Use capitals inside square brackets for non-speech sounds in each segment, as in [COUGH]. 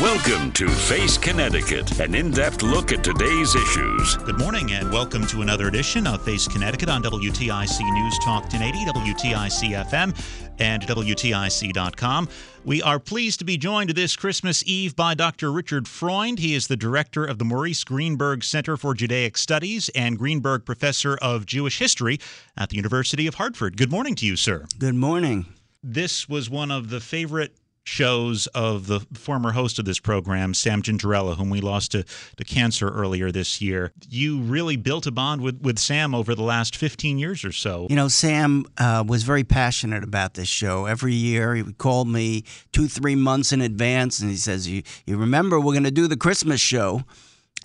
Welcome to Face Connecticut, an in depth look at today's issues. Good morning and welcome to another edition of Face Connecticut on WTIC News Talk 1080, WTIC FM, and WTIC.com. We are pleased to be joined this Christmas Eve by Dr. Richard Freund. He is the director of the Maurice Greenberg Center for Judaic Studies and Greenberg Professor of Jewish History at the University of Hartford. Good morning to you, sir. Good morning. This was one of the favorite shows of the former host of this program, Sam Gingerella, whom we lost to, to cancer earlier this year. You really built a bond with, with Sam over the last 15 years or so. You know, Sam uh, was very passionate about this show. Every year he would call me two, three months in advance and he says, You, you remember we're going to do the Christmas show?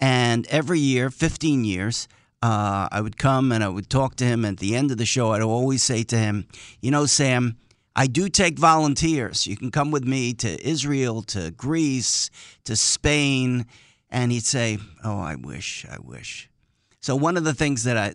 And every year, 15 years, uh, I would come and I would talk to him. At the end of the show, I'd always say to him, You know, Sam, I do take volunteers. You can come with me to Israel, to Greece, to Spain. And he'd say, Oh, I wish, I wish. So one of the things that I,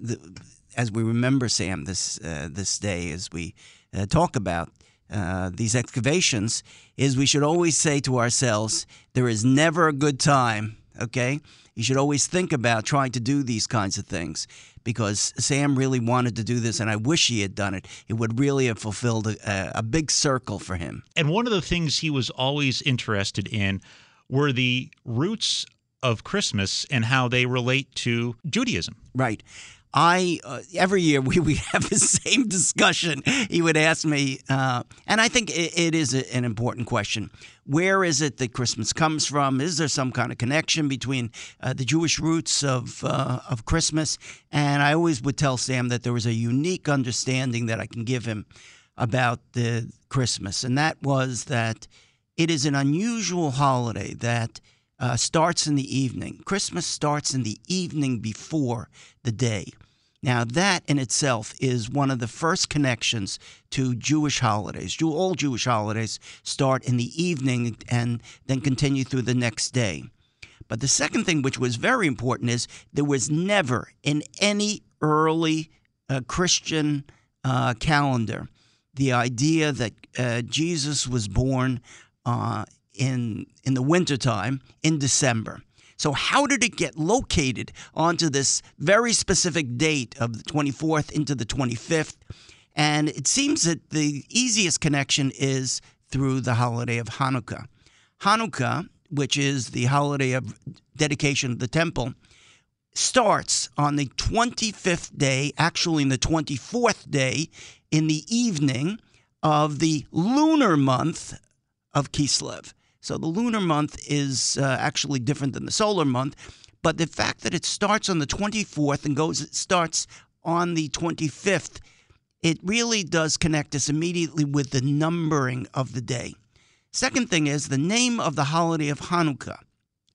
as we remember Sam this uh, this day, as we uh, talk about uh, these excavations, is we should always say to ourselves, there is never a good time. Okay, you should always think about trying to do these kinds of things because Sam really wanted to do this, and I wish he had done it. It would really have fulfilled a, a big circle for him. And one of the things he was always interested in were the roots of Christmas and how they relate to Judaism. Right. I uh, every year we [LAUGHS] we have the same discussion. He would ask me, uh, and I think it, it is a, an important question. Where is it that Christmas comes from? Is there some kind of connection between uh, the Jewish roots of uh, of Christmas? And I always would tell Sam that there was a unique understanding that I can give him about the Christmas, and that was that it is an unusual holiday that uh, starts in the evening. Christmas starts in the evening before the day. Now, that in itself is one of the first connections to Jewish holidays. All Jewish holidays start in the evening and then continue through the next day. But the second thing, which was very important, is there was never in any early uh, Christian uh, calendar the idea that uh, Jesus was born uh, in in the wintertime in December. So how did it get located onto this very specific date of the 24th into the 25th? And it seems that the easiest connection is through the holiday of Hanukkah. Hanukkah, which is the holiday of dedication of the temple, starts on the 25th day, actually in the 24th day, in the evening of the lunar month of Kislev. So the lunar month is uh, actually different than the solar month, but the fact that it starts on the 24th and goes it starts on the 25th, it really does connect us immediately with the numbering of the day. Second thing is the name of the holiday of Hanukkah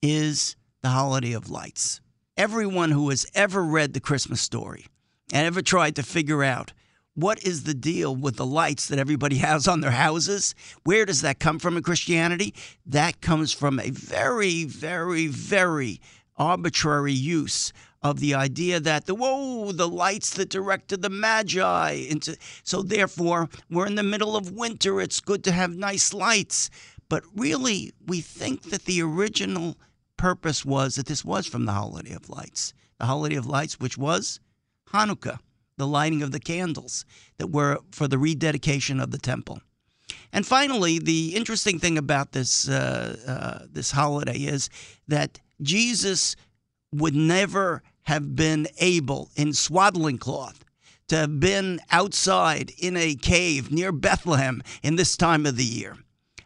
is the holiday of lights. Everyone who has ever read the Christmas story and ever tried to figure out what is the deal with the lights that everybody [LAUGHS] has on their houses? Where does that come from in Christianity? That comes from a very, very, very arbitrary use of the idea that the whoa, the lights that directed the magi into so therefore we're in the middle of winter, it's good to have nice lights. But really, we think that the original purpose was that this was from the holiday of lights. The holiday of lights, which was Hanukkah the lighting of the candles that were for the rededication of the temple. And finally, the interesting thing about this uh, uh, this holiday is that Jesus would never have been able in swaddling cloth to have been outside in a cave near Bethlehem in this time of the year.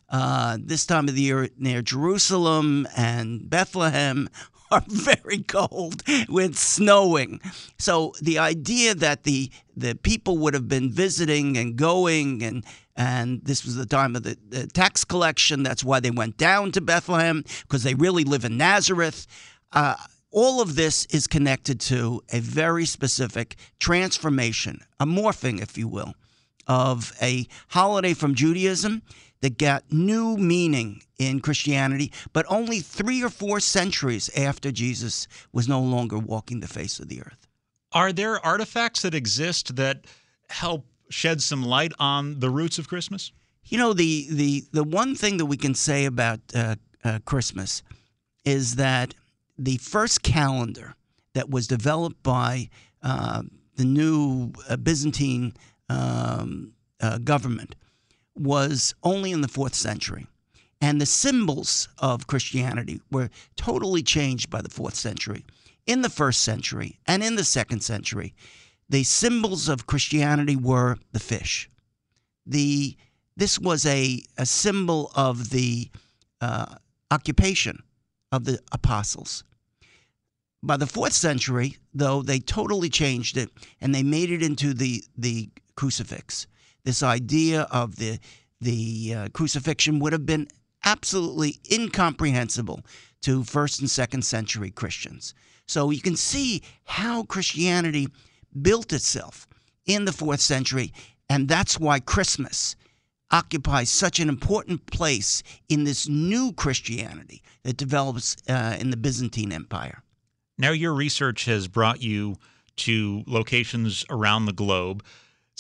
Uh, this time of the year near Jerusalem and Bethlehem [LAUGHS] are very cold with snowing. So the idea that the the people would have been visiting and going and and this was the time of the, the tax collection. That's why they went down to Bethlehem because they really live in Nazareth. Uh, all of this is connected to a very specific transformation, a morphing, if you will, of a holiday from Judaism that got new meaning in Christianity, but only three or four centuries after Jesus was no longer walking the face of the earth. Are there artifacts that exist that help shed some light on the roots of Christmas? You know, the the the one thing that we can say about uh, uh, Christmas is that the first calendar that was developed by uh, the new uh, Byzantine um, uh, government was only in the fourth century. And the symbols of Christianity were totally changed by the fourth century. In the first century and in the second century, the symbols of Christianity were the fish. The this was a, a symbol of the uh, occupation of the apostles. By the fourth century, though, they totally changed it and they made it into the the crucifix. This idea of the the uh, crucifixion would have been absolutely incomprehensible to first and second century Christians. So you can see how Christianity built itself in the fourth century, and that's why Christmas occupies such an important place in this new Christianity that develops uh, in the Byzantine Empire. Now, your research has brought you to locations around the globe.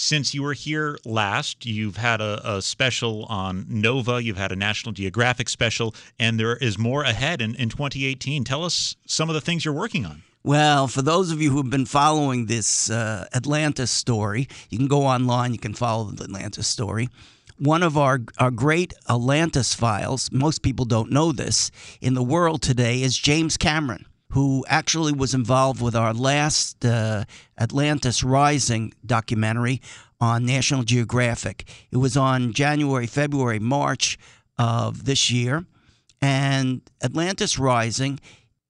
Since you were here last, you've had a, a, special on Nova, you've had a National Geographic special, and there is more ahead in, in 2018. Tell us some of the things you're working on. Well, for those of you who have been following this uh, Atlantis story, you can go online, you can follow the Atlantis story. One of our, our great Atlantis files, most people don't know this, in the world today is James Cameron who actually was involved with our last uh, Atlantis Rising documentary on National Geographic. It was on January, February, March of this year. And Atlantis Rising,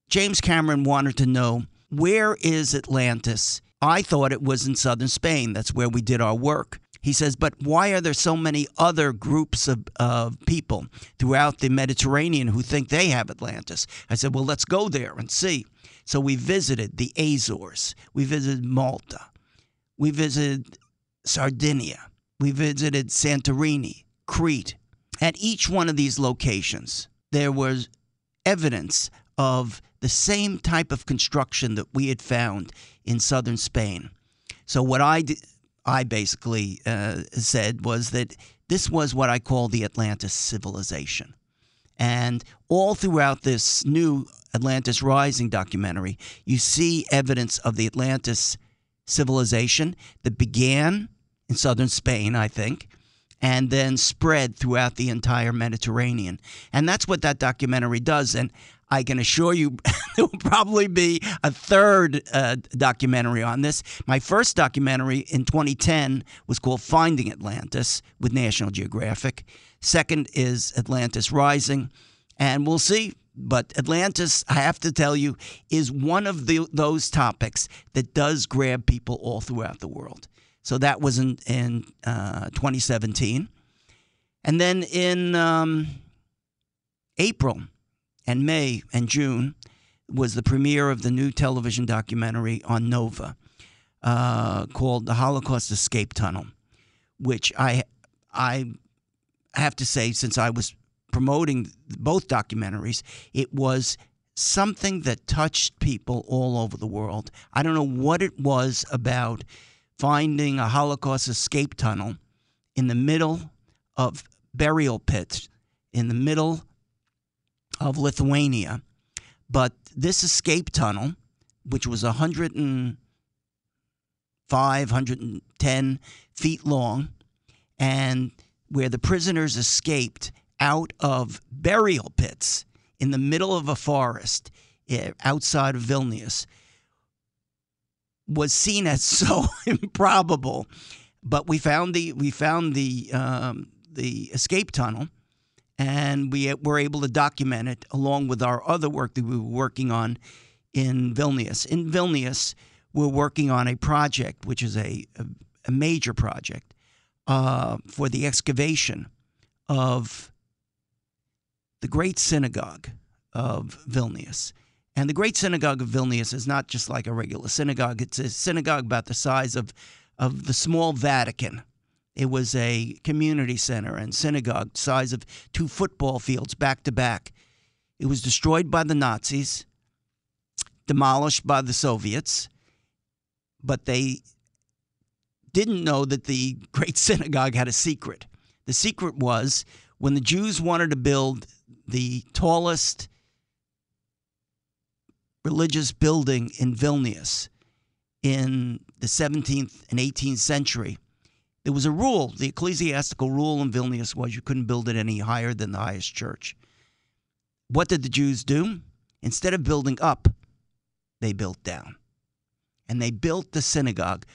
James Cameron wanted to know where is Atlantis? I thought it was in southern Spain. That's where we did our work. He says, but why are there so many other groups of, of people throughout the Mediterranean who think they have Atlantis? I said, well, let's go there and see. So we visited the Azores, we visited Malta, we visited Sardinia, we visited Santorini, Crete. At each one of these locations, there was evidence of the same type of construction that we had found in southern Spain. So what I did I basically uh, said was that this was what I call the Atlantis civilization. And all throughout this new Atlantis Rising documentary, you see evidence of the Atlantis civilization that began in southern Spain, I think, and then spread throughout the entire Mediterranean. And that's what that documentary does. And I can assure you [LAUGHS] there will probably be a third uh, documentary on this. My first documentary in 2010 was called Finding Atlantis with National Geographic. Second is Atlantis Rising. And we'll see. But Atlantis, I have to tell you, is one of the, those topics that does grab people all throughout the world. So that was in, in uh, 2017. And then in um, April, and May and June was the premiere of the new television documentary on Nova uh, called "The Holocaust Escape Tunnel," which I I have to say, since I was promoting both documentaries, it was something that touched people all over the world. I don't know what it was about finding a Holocaust escape tunnel in the middle of burial pits, in the middle of Lithuania. But this escape tunnel, which was 105, 110 feet long, and where the prisoners escaped out of burial pits in the middle of a forest eh, outside of Vilnius, was seen as [LAUGHS] so improbable. But we found the we found the um, the escape tunnel, and we were able to document it along with our other work that we were working on in Vilnius. In Vilnius, we're working on a project, which is a, a, a major project uh, for the excavation of the Great Synagogue of Vilnius. And the Great Synagogue of Vilnius is not just like a regular synagogue, it's a synagogue about the size of, of the small Vatican. It was a community center and synagogue size of two football fields back to back. It was destroyed by the Nazis, demolished by the Soviets, but they didn't know that the [LAUGHS] Great Synagogue had a secret. The secret was when the Jews wanted to build the tallest religious building in Vilnius in the 17th and 18th century, there was a rule. The ecclesiastical rule in Vilnius was you couldn't build it any higher than the highest church. What did the Jews do? Instead of building up, they built down. And they built the synagogue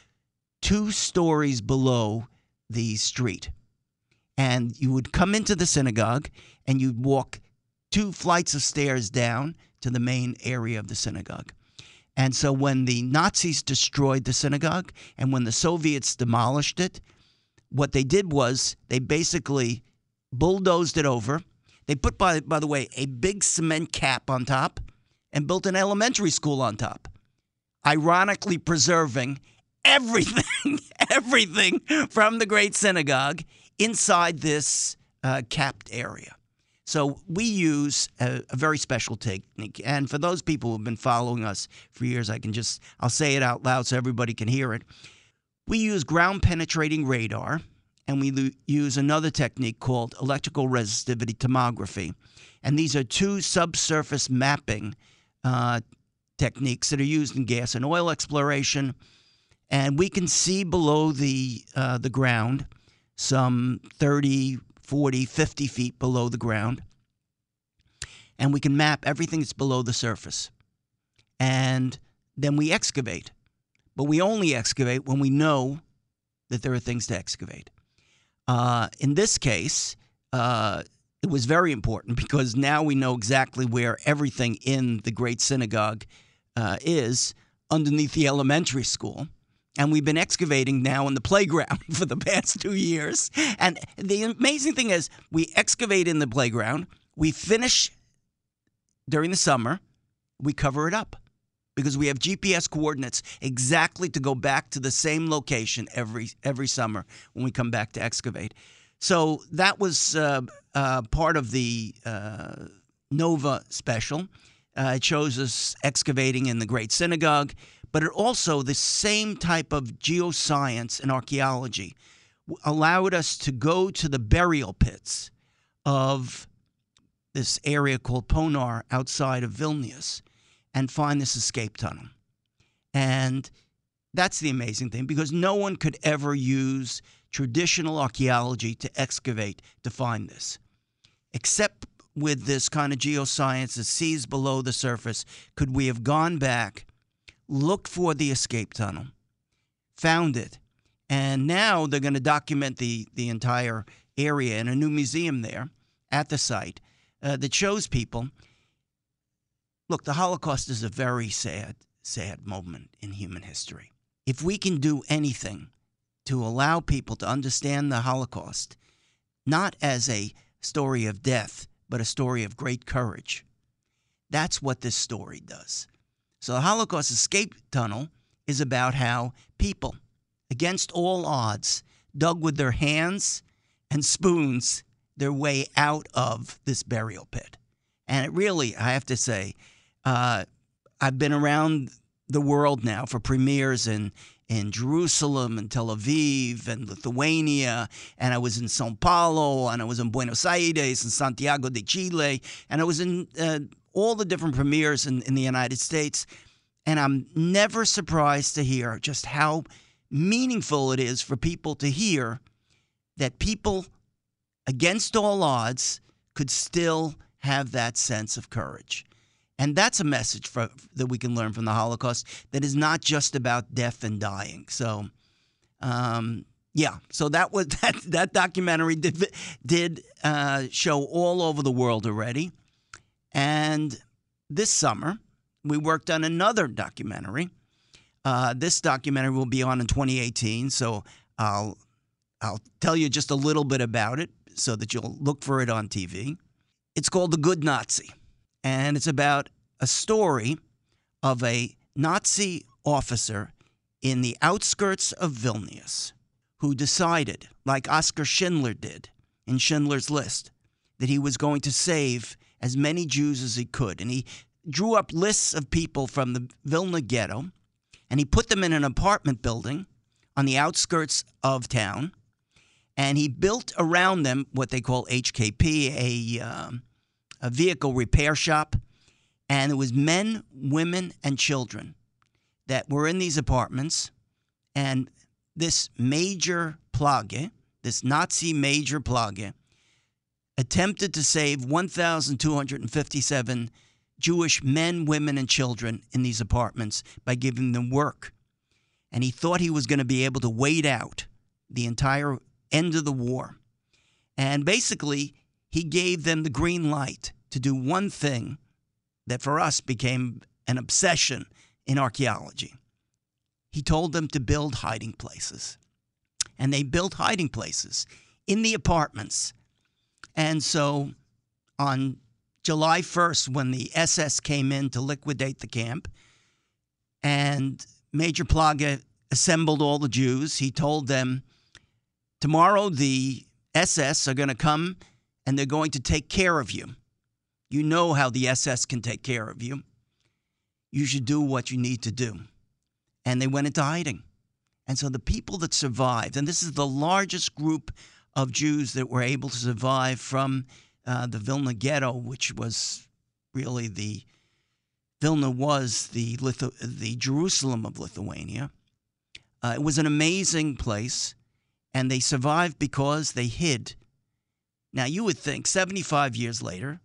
two stories below the street. And you would come into the synagogue and you'd walk two flights of stairs down to the main area of the synagogue. And so when the Nazis destroyed the synagogue and when the Soviets demolished it, what they did was they basically bulldozed it over. They put, by, by the way, a big cement cap on top and built an elementary school on top, ironically preserving everything, [LAUGHS] everything from the Great Synagogue inside this uh, capped area. So we use a, a, very special technique. And for those people who've been following us for years, I can just, I'll say it out loud so everybody can hear it. We use ground penetrating radar and we use another technique called electrical resistivity tomography. And these are two subsurface mapping uh, techniques that are used in gas and oil exploration. And we can see below the, uh, the ground some 30, 40, 50 feet below the ground. And we can map everything that's below the surface. And then we excavate. But we only excavate when we know that there are things to excavate. Uh, in this case, uh, it was very important [LAUGHS] because now we know exactly where everything in the Great Synagogue uh, is underneath the elementary school and we've been excavating now in the [LAUGHS] playground [LAUGHS] for the past two years. And the amazing thing is, we excavate in the playground, we finish during the summer, we cover it up because we have GPS coordinates exactly to go back to the same location every every summer when we come back to excavate. So that was uh, uh, part of the uh, Nova special. Uh, it shows us excavating in the Great Synagogue but it also, the same type of geoscience and archaeology allowed us to go to the burial pits of this area called Ponar outside of Vilnius and find this escape tunnel. And that's the amazing thing because no one could ever use traditional archaeology to excavate to find this. Except with this kind of geoscience that sees below the surface, could we have gone back looked for the escape tunnel, found it, and now they're going to document the, the entire area in a new museum there at the site uh, that shows people look, the Holocaust is a very sad, sad moment in human history. If we can do anything to allow people to understand the Holocaust, not as a story of death, but a story of great courage, that's what this story does. So the Holocaust Escape Tunnel is about how people, against all odds, dug with their hands and spoons their way out of this burial pit. And it really, I have to say, uh, I've been around the world now for premieres in in Jerusalem and Tel Aviv and Lithuania, and I was in Sao Paulo, and I was in Buenos Aires and Santiago de Chile, and I was in uh, all the different premieres in, in the United States. And I'm never surprised to hear just how meaningful it is for people to hear that people, against all odds, could still have that sense of courage. And that's a message for, that we can learn from the Holocaust that is not just about death and dying. So um, Yeah, so that was [LAUGHS] that that documentary did did uh, show all over the world already, and this summer we worked on another documentary. Uh, this documentary will be on in 2018, so I'll I'll tell you just a little bit about it so that you'll look for it on TV. It's called The Good Nazi, and it's about a story of a Nazi officer in the outskirts of Vilnius who decided, like Oskar Schindler did in Schindler's List, that he was going to save as many Jews as he could. And he drew up lists of people from the Vilna ghetto and he put them in an apartment building on the outskirts of town. And he built around them what they call HKP, a, um, a vehicle repair shop. And it was men, women, and children that were in these apartments. And this major Plagge, this Nazi major Plagge, attempted to save 1,257 Jewish men, women, and children in these apartments by giving them work. And he thought he was going to be able to wait out the entire end of the war. And basically, he gave them the green light to do one thing that for us became an obsession in archaeology. He told them to build hiding places. And they built hiding places in the apartments. And so on July 1st, when the SS came in to liquidate the camp, and Major Plagge assembled all the Jews, he told them, Tomorrow the SS are going to come and they're going to take care of you. You know how the SS can take care of you. You should do what you need to do. And they went into hiding. And so the people that survived, and this is the largest group of Jews that were able to survive from uh, the Vilna ghetto, which was really the Vilna was the Lithu- the Jerusalem of Lithuania. Uh, it was an amazing place, and they survived because they hid. Now you would think 75 years later,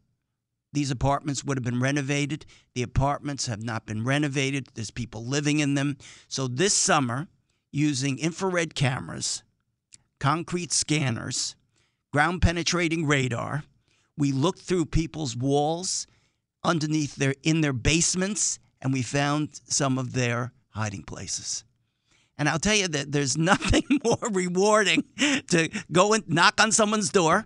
these apartments would have been renovated. The apartments have not been renovated. There's people living in them. So this summer, using infrared cameras, concrete scanners, ground penetrating radar, we looked through people's walls underneath their in their basements and we found some of their hiding places. And I'll tell you that there's [LAUGHS] nothing more rewarding to go and knock on someone's door.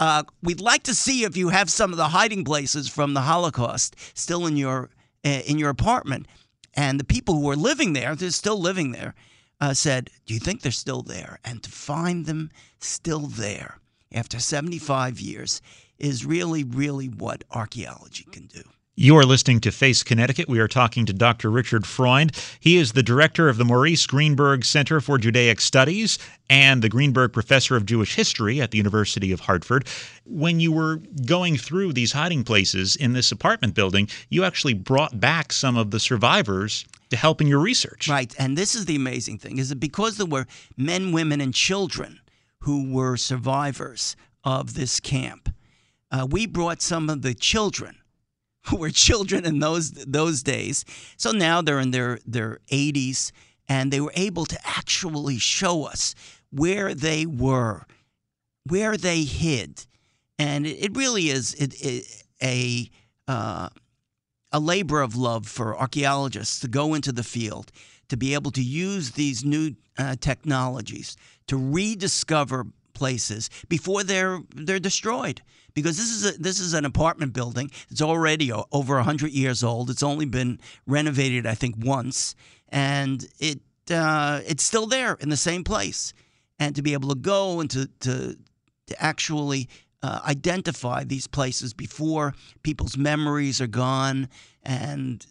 Uh, we'd like to see if you have some of the hiding places from the Holocaust still in your uh, in your apartment. And the people who were living there, they're still living there, uh, said, "Do you think they're still there?" And to find them still there after 75 years is really, really what archaeology can do. You are listening to Face Connecticut. We are talking to Dr. Richard Freund. He is the director of the Maurice Greenberg Center for Judaic Studies and the Greenberg Professor of Jewish History at the University of Hartford. When you were going through these hiding places in this apartment building, you actually brought back some of the survivors to help in your research. Right. And this is the amazing thing is that because there were men, women, and children who were survivors of this camp, uh, we brought some of the children were children in those those days. So now they're in their their 80s and they were able to actually show us where they were, where they hid. And it, it really is it, it, a uh, a labor of love for archaeologists to go into the field to be able to use these new uh, technologies to rediscover places before they're they're destroyed because this is a, this is an apartment building. It's already over hundred years old. It's only been renovated, I think, once, and it uh, it's still there in the same place. And to be able to go and to to to actually uh, identify these places before people's memories are gone, and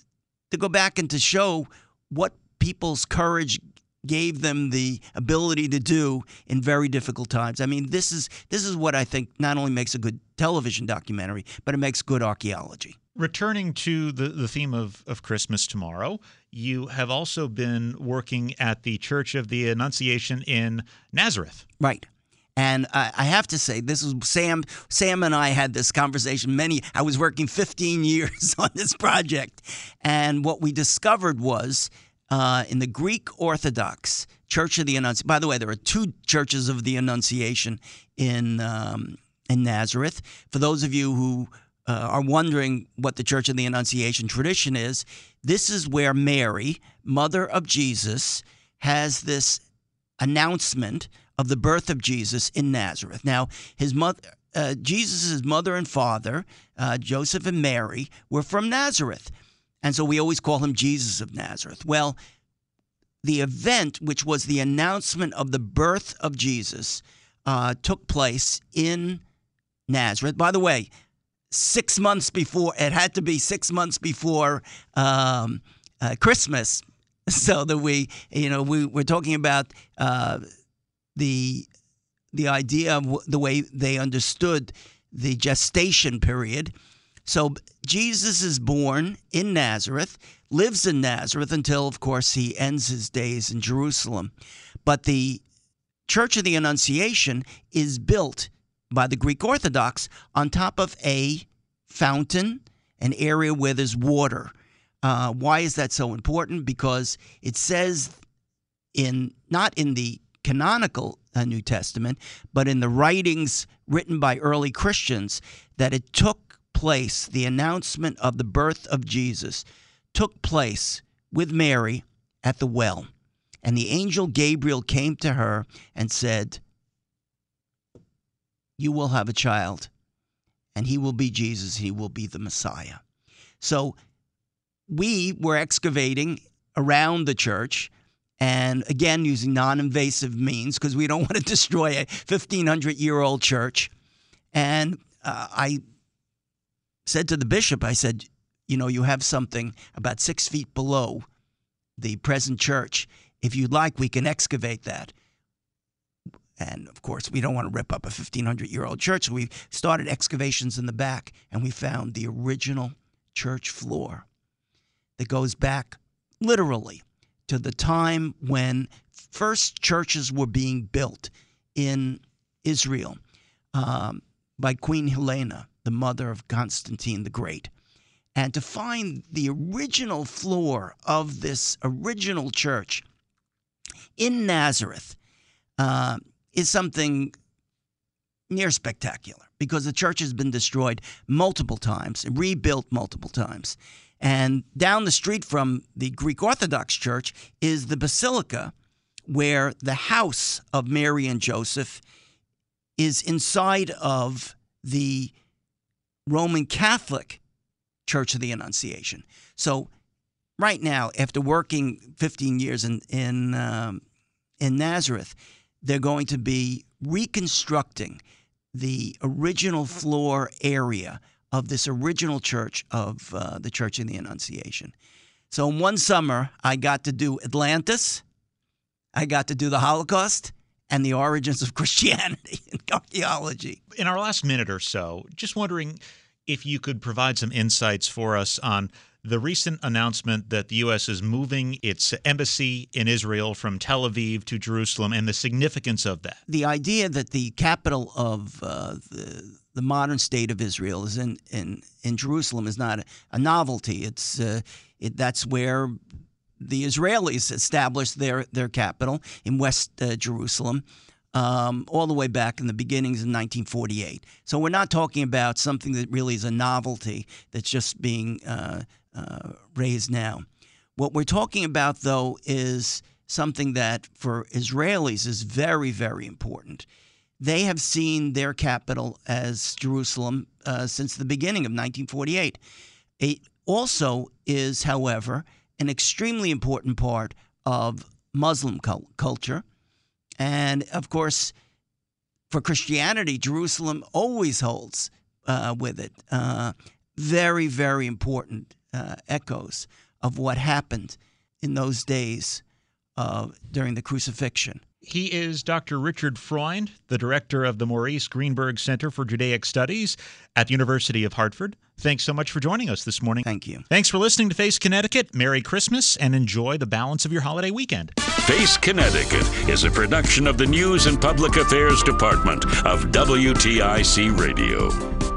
to go back and to show what people's courage gave them the ability to do in very difficult times. I mean, this is this is what I think not only makes a good television documentary, but it makes good archaeology. Returning to the, the theme of, of Christmas tomorrow, you have also been working at the Church of the Annunciation in Nazareth. Right. And I, I have to say, this is Sam. Sam and I had this conversation. Many. I was working 15 [LAUGHS] years on this project, and what we discovered was uh, in the Greek Orthodox Church of the Annunciation. By the way, there are two churches of the Annunciation in um, in Nazareth. For those of you who uh, are wondering what the Church of the Annunciation tradition is, this is where Mary, mother of Jesus, has this announcement of the birth of Jesus in Nazareth. Now, his mother. Uh, Jesus' mother and father, uh, Joseph and Mary, were from Nazareth. And so we always call him Jesus of Nazareth. Well, the event, which was the announcement of the birth of Jesus, uh, took place in Nazareth. By the way, six months before, it had to be six months before um, uh, Christmas, [LAUGHS] so that we, you know, we, we're talking about uh, the the idea of the way they understood the gestation period. So Jesus is born in Nazareth, lives in Nazareth until, of course, he ends his days in Jerusalem. But the Church of the Annunciation is built by the Greek Orthodox on top of a fountain, an area where there's water. Uh, why is that so important? Because it says in not in the canonical uh, New Testament, but in the writings written by early Christians, that it took place, the announcement of the birth of Jesus took place with Mary at the well. And the angel Gabriel came to her and said, You will have a child, and he will be Jesus, he will be the Messiah. So we were excavating around the church and again using non-invasive means because we don't [LAUGHS] want to destroy a 1500 year old church and uh, i said to the bishop i said you know you have something about six feet below the present church. If you'd like we can excavate that. And of course we don't want to rip up a 1500 year old church so we started excavations in the back and we found the original church floor that goes back literally to the time when first churches were being built in Israel um, by Queen Helena, the mother of Constantine the Great. And to find the original floor of this original church in Nazareth uh, is something near spectacular because the church has been destroyed multiple times, rebuilt multiple times. And down the street from the Greek Orthodox Church is the Basilica, where the house of Mary and Joseph is inside of the Roman Catholic Church of the Annunciation. So, right now, after working 15 years in in um, in Nazareth, they're going to be reconstructing the original floor area of this original church of uh, the Church in the Annunciation. So, in one summer, I got to do Atlantis, I got to do the Holocaust, and the origins of [LAUGHS] Christianity and archaeology. In our last minute or so, just wondering if you could provide some insights for us on the recent announcement that the U.S. is moving its embassy in Israel from Tel Aviv to Jerusalem and the significance of that. The idea that the capital of uh, the the modern state of Israel is in in, in Jerusalem is not a, a novelty. It's uh, it, that's where the Israelis established their their capital in West uh, Jerusalem. Um, all the way back in the beginnings of 1948. So we're not talking about something that really is a novelty that's just being uh, uh raised now. What we're talking about, though, is something that for Israelis is very, very important. They have seen their capital as Jerusalem uh, since the beginning of 1948. It also is, however, an extremely important part of Muslim culture. And of course, for Christianity, Jerusalem always holds uh, with it uh, very, very important uh, echoes of what happened in those days uh, during the crucifixion. He is Dr. Richard Freund, the director of the Maurice Greenberg Center for Judaic Studies at the University of Hartford. Thanks so much for joining us this morning. Thank you. Thanks for listening to Face Connecticut. Merry Christmas and enjoy the balance of your holiday weekend. Face Connecticut is a production of the News and Public Affairs Department of WTIC Radio.